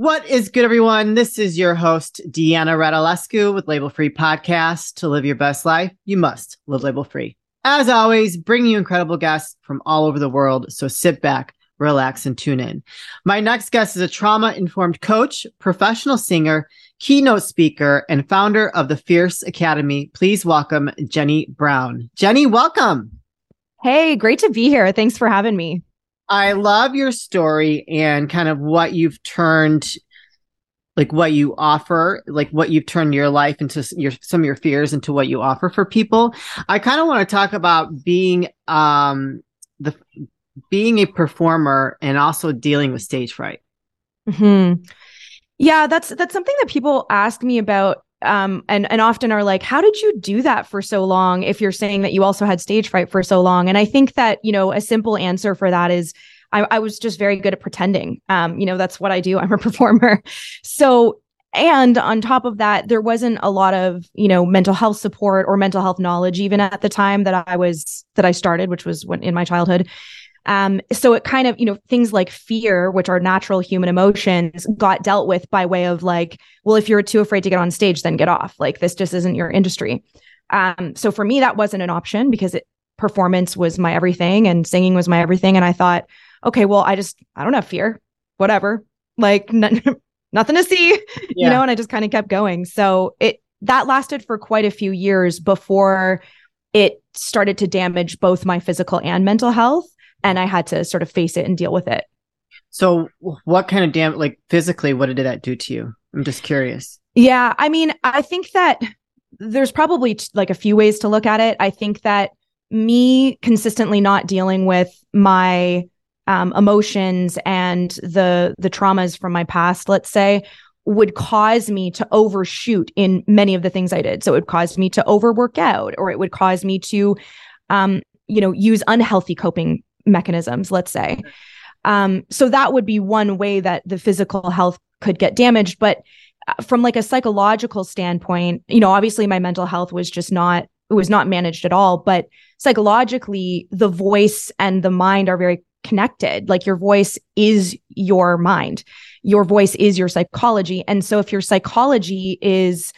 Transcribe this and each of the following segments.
What is good, everyone? This is your host, Deanna Radulescu with Label Free Podcast. To live your best life, you must live label free. As always, bringing you incredible guests from all over the world. So sit back, relax, and tune in. My next guest is a trauma informed coach, professional singer, keynote speaker, and founder of the Fierce Academy. Please welcome Janey Brown. Janey, welcome. Hey, great to be here. Thanks for having me. I love your story and kind of what you've turned like what you offer, like what you've turned your life into your some of your fears into what you offer for people. I kind of want to talk about being um the being a performer and also dealing with stage fright. Hmm. Yeah, that's that's something that people ask me about um, and and often are like, how did you do that for so long? If you're saying that you also had stage fright for so long, and I think that you know a simple answer for that is I, I was just very good at pretending. Um, you know, that's what I do. I'm a performer, so and on top of that there wasn't a lot of you know mental health support or mental health knowledge even at the time that i was that i started which was when in my childhood um, so it kind of, you know, things like fear, which are natural human emotions, got dealt with by way of like, well, if you're too afraid to get on stage, then get off. Like this just isn't your industry. Um, so for me, that wasn't an option because it, performance was my everything and singing was my everything. And I thought, okay, well, I just, I don't have fear, whatever, like n- nothing to see, yeah. you know, and I just kind of kept going. So it, that lasted for quite a few years before it started to damage both my physical and mental health and I had to sort of face it and deal with it. So, what kind of damage, like physically, what did that do to you? I'm just curious. Yeah, I mean, I think that there's probably t- like a few ways to look at it. I think that me consistently not dealing with my um, emotions and the the traumas from my past, let's say, would cause me to overshoot in many of the things I did. So it would cause me to overwork out, or it would cause me to, um, you know, use unhealthy coping mechanisms, let's say. Um, so that would be one way that the physical health could get damaged. But uh, from like a psychological standpoint, you know, obviously my mental health was just not it was not managed at all. But psychologically, the voice and the mind are very connected. Like your voice is your mind, your voice is your psychology. And so if your psychology is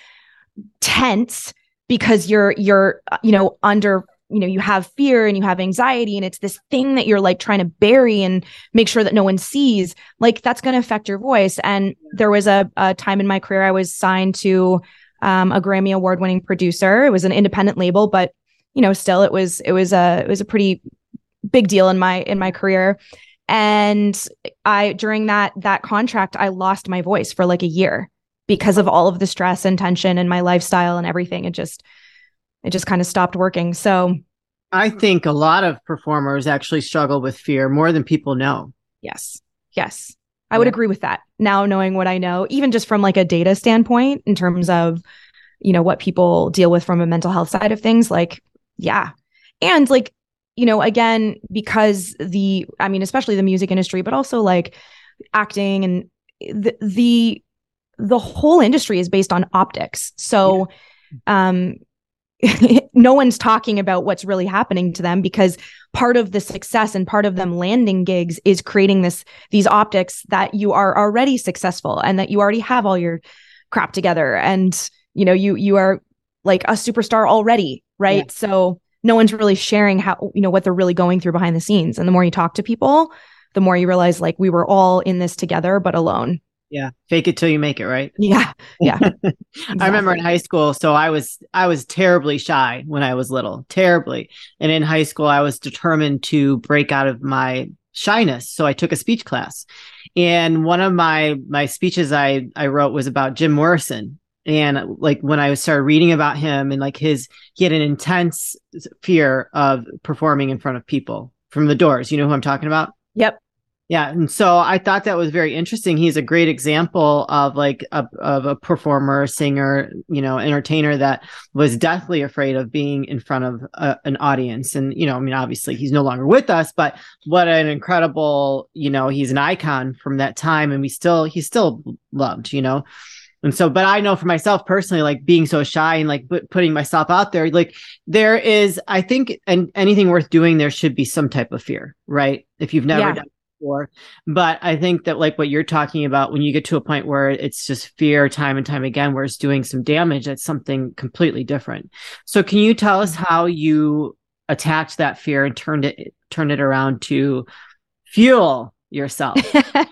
tense because you're you're uh, you know under you know you have fear and you have anxiety and it's this thing that you're like trying to bury and make sure that no one sees like that's going to affect your voice. And there was a, a time in my career i was signed to um, a grammy award winning producer. It was an independent label but you know still it was it was a it was a pretty big deal in my in my career. And i during that that contract i lost my voice for like a year because of all of the stress and tension and my lifestyle and everything. It just it just kind of stopped working. So I think a lot of performers actually struggle with fear more than people know. Yes. Yes. I yeah. would agree with that. Now knowing what I know, even just from like a data standpoint in terms of you know what people deal with from a mental health side of things like yeah. And like you know again because the I mean especially the music industry but also like acting and the the the whole industry is based on optics. So yeah. um no one's talking about what's really happening to them because part of the success and part of them landing gigs is creating this these optics that you are already successful and that you already have all your crap together. And you know you you are like a superstar already right? Yeah. so no one's really sharing how you know what they're really going through behind the scenes. And the more you talk to people the more you realize like we were all in this together but alone yeah. Fake it till you make it, right? Yeah. Yeah. exactly. I remember in high school, so I was I was terribly shy when I was little, terribly. And in high school, I was determined to break out of my shyness, so I took a speech class. And one of my my speeches I I wrote was about Jim Morrison. And like when I started reading about him and like his he had an intense fear of performing in front of people from the doors. You know who I'm talking about? Yep. Yeah, and so I thought that was very interesting. He's a great example of like a, of a performer, singer, you know, entertainer that was deathly afraid of being in front of a, an audience. And you know, I mean, obviously he's no longer with us, but what an incredible, you know, he's an icon from that time, and we still he's still loved, you know. And so, but I know for myself personally, like being so shy and like putting myself out there, like there is, I think, and anything worth doing, there should be some type of fear, right? If you've never yeah. done But I think that like what you're talking about, when you get to a point where it's just fear time and time again, where it's doing some damage, that's something completely different. So can you tell us how you attacked that fear and turned it turned it around to fuel yourself?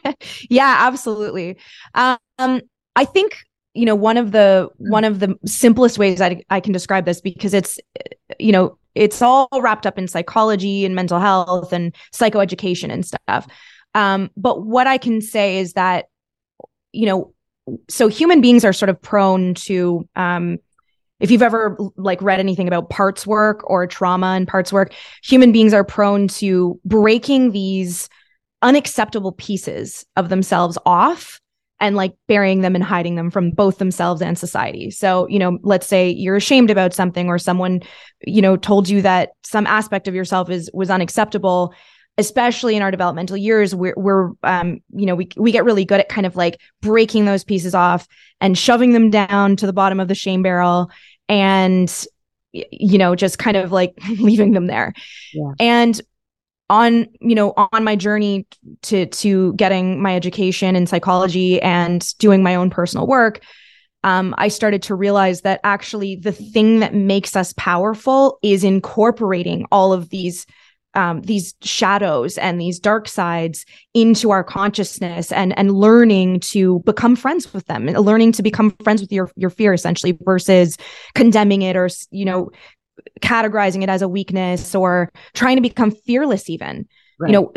yeah, absolutely. Um, I think you know one of the hmm. one of the simplest ways I, I can describe this because it's you know it's all wrapped up in psychology and mental health and psychoeducation and stuff. Um, but what i can say is that you know so human beings are sort of prone to um, if you've ever like read anything about parts work or trauma and parts work human beings are prone to breaking these unacceptable pieces of themselves off and like burying them and hiding them from both themselves and society. So, you know, let's say you're ashamed about something or someone, you know, told you that some aspect of yourself is was unacceptable, especially in our developmental years we're, we're um, you know, we we get really good at kind of like breaking those pieces off and shoving them down to the bottom of the shame barrel and you know, just kind of like leaving them there. Yeah. And on you know on my journey to to getting my education in psychology and doing my own personal work um, i started to realize that actually the thing that makes us powerful is incorporating all of these um, these shadows and these dark sides into our consciousness and and learning to become friends with them and learning to become friends with your your fear essentially versus condemning it or you know categorizing it as a weakness or trying to become fearless even right. you know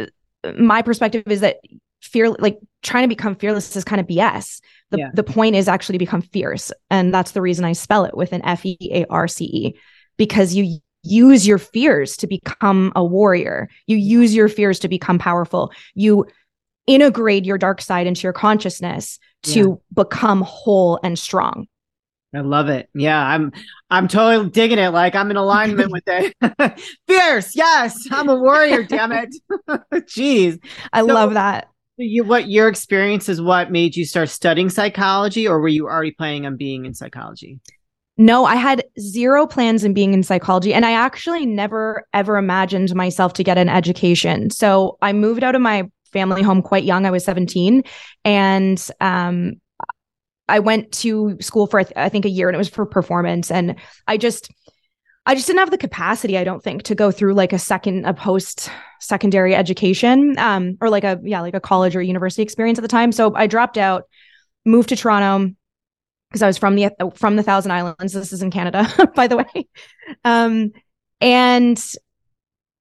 my perspective is that fear like trying to become fearless is kind of bs the, yeah. the point is actually to become fierce and that's the reason i spell it with an f-e-a-r-c-e because you use your fears to become a warrior you use your fears to become powerful you integrate your dark side into your consciousness to yeah. become whole and strong I love it. Yeah, I'm I'm totally digging it. Like I'm in alignment with it. Fierce, yes. I'm a warrior, damn it. Jeez. I so, love that. You what your experience is what made you start studying psychology or were you already planning on being in psychology? No, I had zero plans in being in psychology and I actually never ever imagined myself to get an education. So I moved out of my family home quite young. I was 17 and um I went to school for I think a year and it was for performance and I just I just didn't have the capacity I don't think to go through like a second a post secondary education um or like a yeah like a college or university experience at the time. So I dropped out moved to Toronto because I was from the from the Thousand Islands. This is in Canada by the way. Um and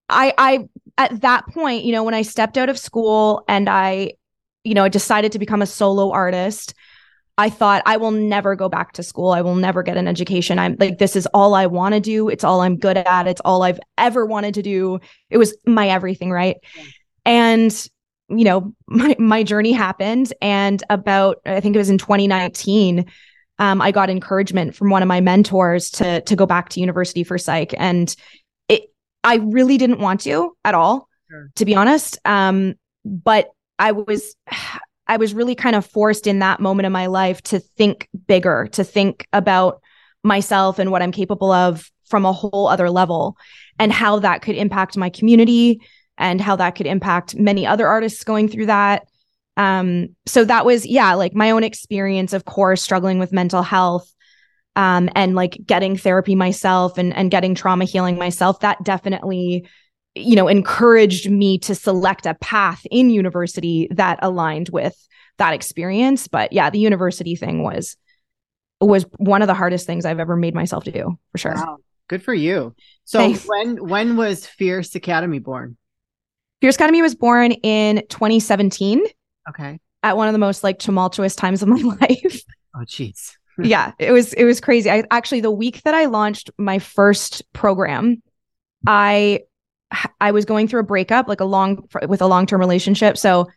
I I at that point you know when I stepped out of school and I you know I decided to become a solo artist I thought I will never go back to school. I will never get an education. I'm like, this is all I want to do. It's all I'm good at. It's all I've ever wanted to do. It was my everything. Right. Yeah. And, you know, my, my journey happened. And about, I think it was in 2019, um, I got encouragement from one of my mentors to, to go back to university for psych. And it, I really didn't want to at all, sure. to be honest. Um, but I was, I was really kind of forced in that moment of my life to think bigger, to think about myself and what I'm capable of from a whole other level and how that could impact my community and how that could impact many other artists going through that. Um, so that was, yeah, like my own experience, of course, struggling with mental health um, and like getting therapy myself and, and getting trauma healing myself. That definitely you know, encouraged me to select a path in university that aligned with that experience. But yeah, the university thing was was one of the hardest things I've ever made myself to do for sure. Wow. Good for you. So Thanks. when when was Fierce Academy born? Fierce Academy was born in 2017. Okay. At one of the most like tumultuous times of my life. Oh jeez. yeah, it was it was crazy. I actually the week that I launched my first program, I I was going through a breakup, like a long with a long term relationship. So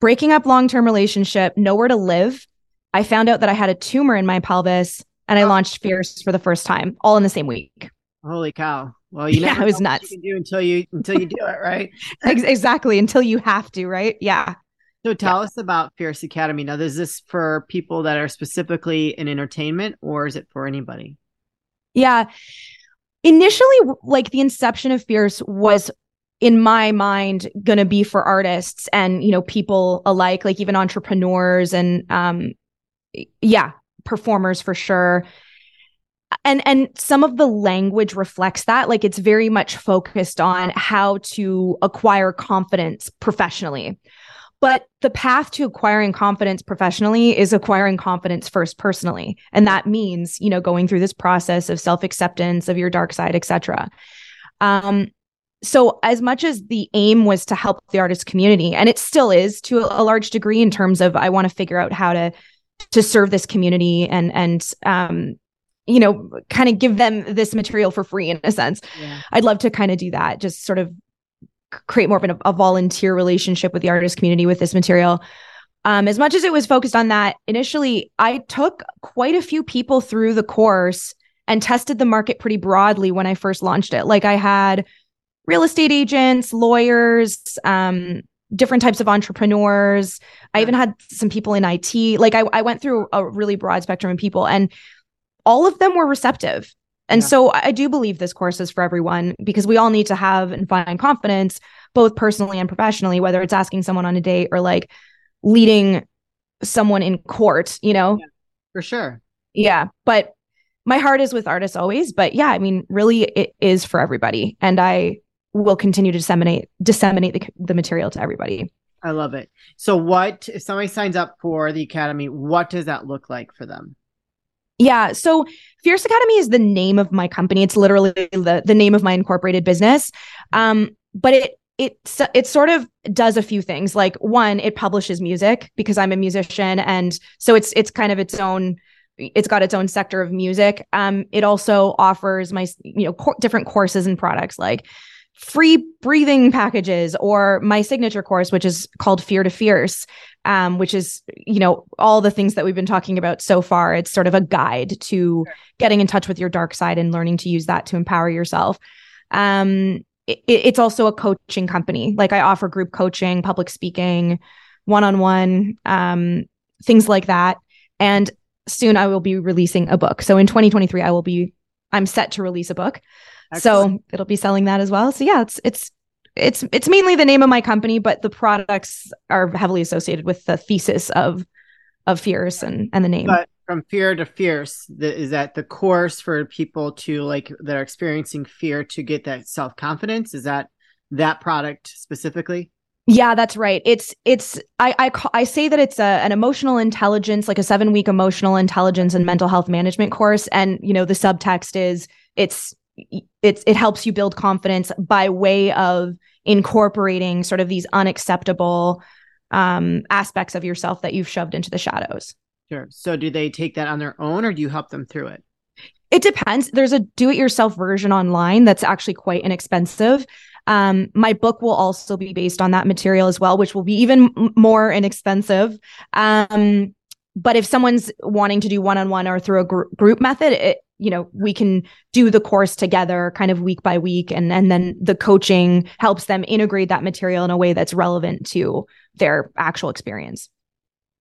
breaking up long term relationship, nowhere to live. I found out that I had a tumor in my pelvis, and I oh. launched Fierce for the first time, all in the same week. Holy cow! Well, you yeah, it was nuts. You do until you until you do it, right? exactly until you have to, right? Yeah. So tell yeah. us about Fierce Academy. Now, is this for people that are specifically in entertainment, or is it for anybody? Yeah initially like the inception of fierce was in my mind going to be for artists and you know people alike like even entrepreneurs and um yeah performers for sure. And and some of the language reflects that. Like it's very much focused on how to acquire confidence professionally but the path to acquiring confidence professionally is acquiring confidence first personally. And that means you know going through this process of self-acceptance of your dark side etc um so as much as the aim was to help the artist community and it still is to a large degree in terms of i want to figure out how to to serve this community and and um you know kind of give them this material for free in a sense. Yeah. i'd love to kind of do that just sort of create more of an, a volunteer relationship with the artist community with this material. Um, as much as it was focused on that initially i took quite a few people through the course and tested the market pretty broadly when i first launched it. Like i had real estate agents lawyers um, different types of entrepreneurs. I even had some people in it like I, I went through a really broad spectrum of people and all of them were receptive. And yeah. so I do believe this course is for everyone because we all need to have and find confidence, both personally and professionally, whether it's asking someone on a date or like leading someone in court, you know? Yeah, for sure. Yeah. But my heart is with artists always. But yeah, I mean, really, it is for everybody. And I will continue to disseminate disseminate the, the material to everybody. I love it. So what if somebody signs up for the academy, what does that look like for them? Yeah. So Fierce Academy is the name of my company. It's literally the, the name of my incorporated business. Um, but it it it sort of does a few things. Like one, it publishes music because I'm a musician, and so it's it's kind of its own. It's got its own sector of music. Um, it also offers my you know co- different courses and products like free breathing packages or my signature course which is called fear to fierce um, which is you know all the things that we've been talking about so far. It's sort of a guide to getting in touch with your dark side and learning to use that to empower yourself. Um, it, it's also a coaching company. Like i offer group coaching public speaking one-on-one um, things like that. And soon i will be releasing a book. So in 2023 i will be i'm set to release a book Excellent. So it'll be selling that as well. So yeah, it's it's it's it's mainly the name of my company, but the products are heavily associated with the thesis of of Fierce and and the name. But from fear to fierce, the, is that the course for people to like that are experiencing fear to get that self confidence? Is that that product specifically? Yeah, that's right. It's it's I I I say that it's a an emotional intelligence, like a seven week emotional intelligence and mental health management course, and you know the subtext is it's it's it helps you build confidence by way of incorporating sort of these unacceptable um, aspects of yourself that you've shoved into the shadows. Sure. So do they take that on their own or do you help them through it? It depends. There's a do it yourself version online that's actually quite inexpensive. Um, my book will also be based on that material as well, which will be even more inexpensive. Um, but if someone's wanting to do one on one or through a gr- group method, it, you know we can do the course together kind of week by week. And and then the coaching helps them integrate that material in a way that's relevant to their actual experience.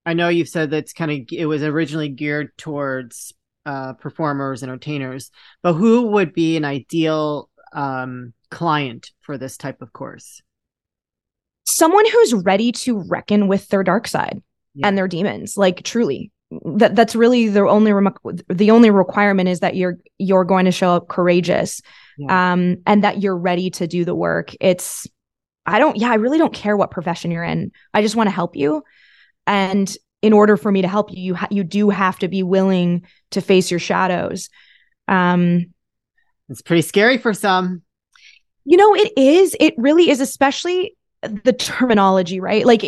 I know you've said that's kind of it was originally geared towards uh, performers entertainers but who would be an ideal um, client for this type of course? Someone who's ready to reckon with their dark side yeah. and their demons like truly that that's really the only the only requirement is that you're you're going to show up courageous yeah. um and that you're ready to do the work. It's i don't yeah i really don't care what profession you're in. I just want to help you. And in order for me to help you you ha- you do have to be willing to face your shadows. Um it's pretty scary for some. You know it is. It really is especially the terminology, right? Like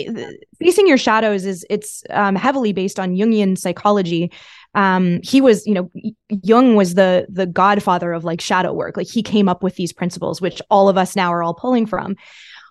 facing your shadows is it's um, heavily based on Jungian psychology. Um, he was, you know, Jung was the the godfather of like shadow work. Like he came up with these principles, which all of us now are all pulling from.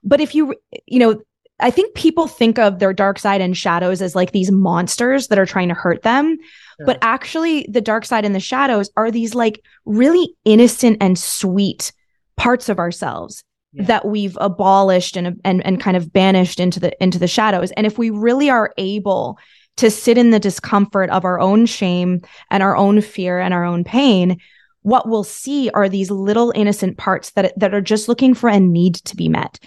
But if you, you know, I think people think of their dark side and shadows as like these monsters that are trying to hurt them. Yeah. But actually, the dark side and the shadows are these like really innocent and sweet parts of ourselves yeah. that we've abolished and, and and kind of banished into the into the shadows. And if we really are able to sit in the discomfort of our own shame and our own fear and our own pain what we'll see are these little innocent parts that that are just looking for a need to be met.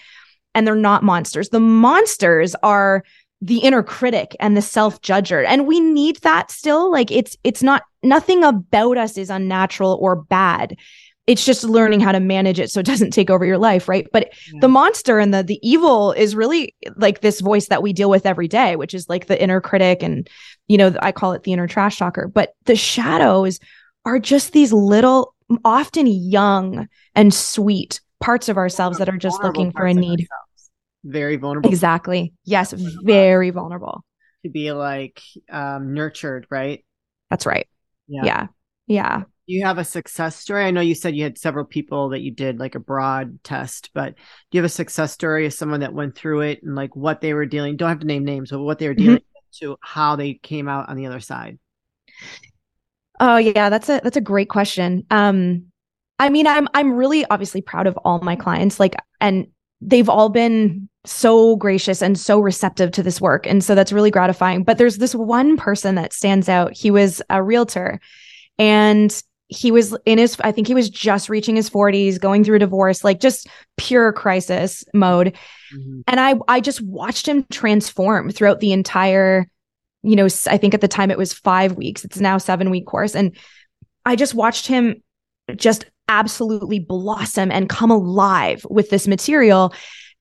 And they're not monsters. The monsters are the inner critic and the self-judger. And we need that still. Like it's it's not nothing about us is unnatural or bad it's just learning how to manage it so it doesn't take over your life right? But yeah. the monster and the the evil is really like this voice that we deal with every day which is like the inner critic and you know i call it the inner trash talker. But the shadows are just these little often young and sweet parts of ourselves that are just looking for a need. very vulnerable. Exactly. Yes very vulnerable. To be like um nurtured right? That's right. Yeah. Yeah, yeah you have a success story? I know you said you had several people that you did like a broad test, but do you have a success story of someone that went through it and like what they were dealing? Don't have to name names, but what they were mm-hmm. dealing mm-hmm. to how they came out on the other side. Oh yeah, that's a that's a great question. Um, I mean, I'm I'm really obviously proud of all my clients, like, and they've all been so gracious and so receptive to this work, and so that's really gratifying. But there's this one person that stands out. He was a realtor, and he was in his i think he was just reaching his 40s going through a divorce like just pure crisis mode. Mm-hmm. and i i just watched him transform throughout the entire you know i think at the time it was 5 weeks. It's now 7 week course. And i just watched him just absolutely blossom and come alive with this material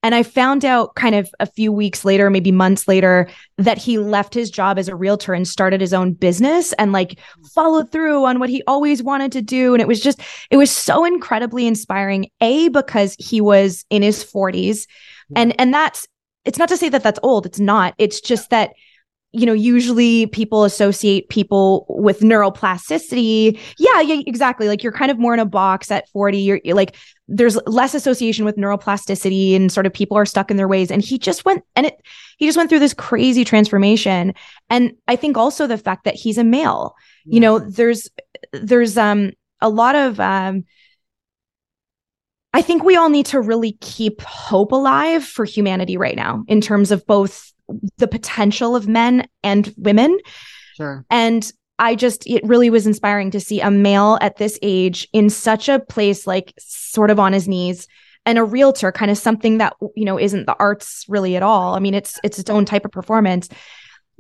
and I found out kind of a few weeks later, maybe months later, that he left his job as a realtor and started his own business and like followed through on what he always wanted to do. And it was just, it was so incredibly inspiring. A, because he was in his 40s. And and that's it's not to say that that's old. It's not. It's just that you know, usually people associate people with neuroplasticity. Yeah, yeah, exactly. Like you're kind of more in a box at 40. You're, you're, like, there's less association with neuroplasticity and sort of people are stuck in their ways. And he just went and it, he just went through this crazy transformation. And I think also the fact that he's a male, you know, there's, there's, um, a lot of, um, I think we all need to really keep hope alive for humanity right now in terms of both the potential of men and women. Sure. And I just, it really was inspiring to see a male at this age in such a place, like sort of on his knees and a realtor, kind of something that, you know, isn't the arts really at all. I mean, it's, it's its own type of performance,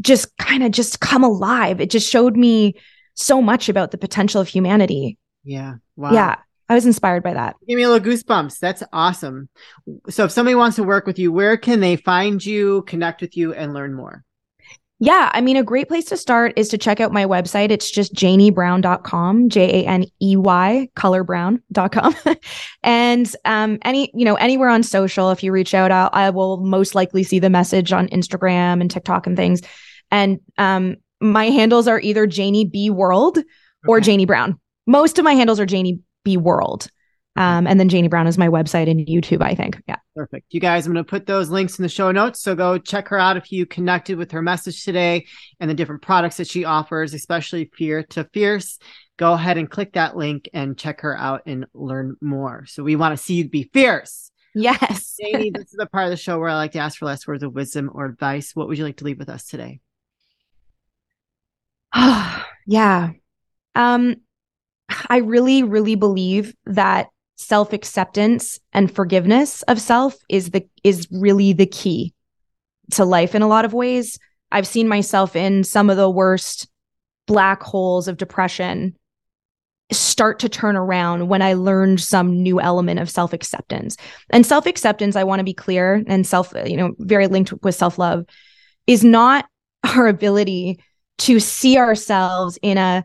just kind of just come alive. It just showed me so much about the potential of humanity. Yeah. Wow. Yeah. I was inspired by that. Give me a little goosebumps. That's awesome. So if somebody wants to work with you, where can they find you, connect with you, and learn more? Yeah, I mean, a great place to start is to check out my website. It's just janeybrown.com, J A N E Y, colorbrown.com. and um, any, you know, anywhere on social, if you reach out, I'll, I will most likely see the message on Instagram and TikTok and things. And um, my handles are either Janey B World or okay. Janey Brown. Most of my handles are Janey B World. Um, and then Janey Brown is my website and YouTube, I think. Yeah. Perfect. You guys, I'm going to put those links in the show notes. So go check her out if you connected with her message today and the different products that she offers, especially Fear to Fierce. Go ahead and click that link and check her out and learn more. So we want to see you be fierce. Yes. Janey, this is the part of the show where I like to ask for last words of wisdom or advice. What would you like to leave with us today? Oh, yeah. Um, I really, really believe that self acceptance and forgiveness of self is the is really the key to life in a lot of ways. I've seen myself in some of the worst black holes of depression start to turn around when I learned some new element of self acceptance. And self acceptance, I want to be clear, and self, you know, very linked with self love, is not our ability to see ourselves in a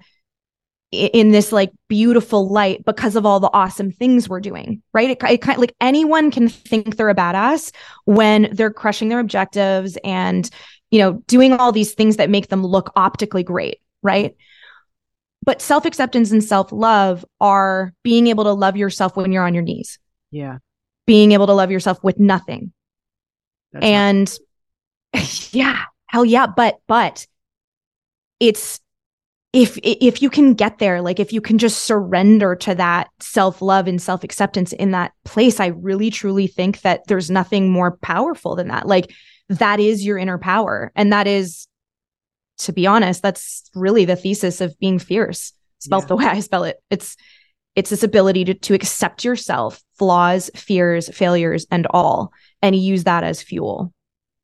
in this like beautiful light because of all the awesome things we're doing, right? It, it kind of like anyone can think they're a badass when they're crushing their objectives and, you know, doing all these things that make them look optically great, right? But self acceptance and self love are being able to love yourself when you're on your knees. Yeah. Being able to love yourself with nothing. That's and yeah, hell yeah. But, but it's, if if you can get there like if you can just surrender to that self-love and self-acceptance in that place i really truly think that there's nothing more powerful than that like that is your inner power and that is to be honest that's really the thesis of being fierce spelled yeah. the way i spell it it's It's this ability to, to accept yourself, flaws, fears, failures, and all, and use that as fuel.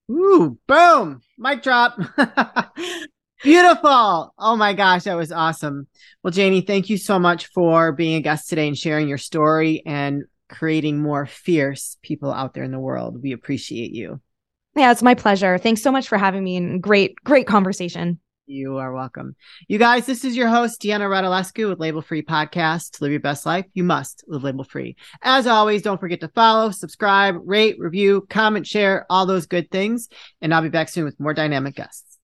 Ooh, boom, mic drop. Beautiful. Oh my gosh, that was awesome. Well, Janey, thank you so much for being a guest today and sharing your story and creating more fierce people out there in the world. We appreciate you. Yeah, it's my pleasure. Thanks so much for having me and great, great conversation. You are welcome. You guys, this is your host, Deanna Radulescu with Label Free Podcast. To live your best life, you must live label free. As always, don't forget to follow, subscribe, rate, review, comment, share, all those good things. And I'll be back soon with more dynamic guests.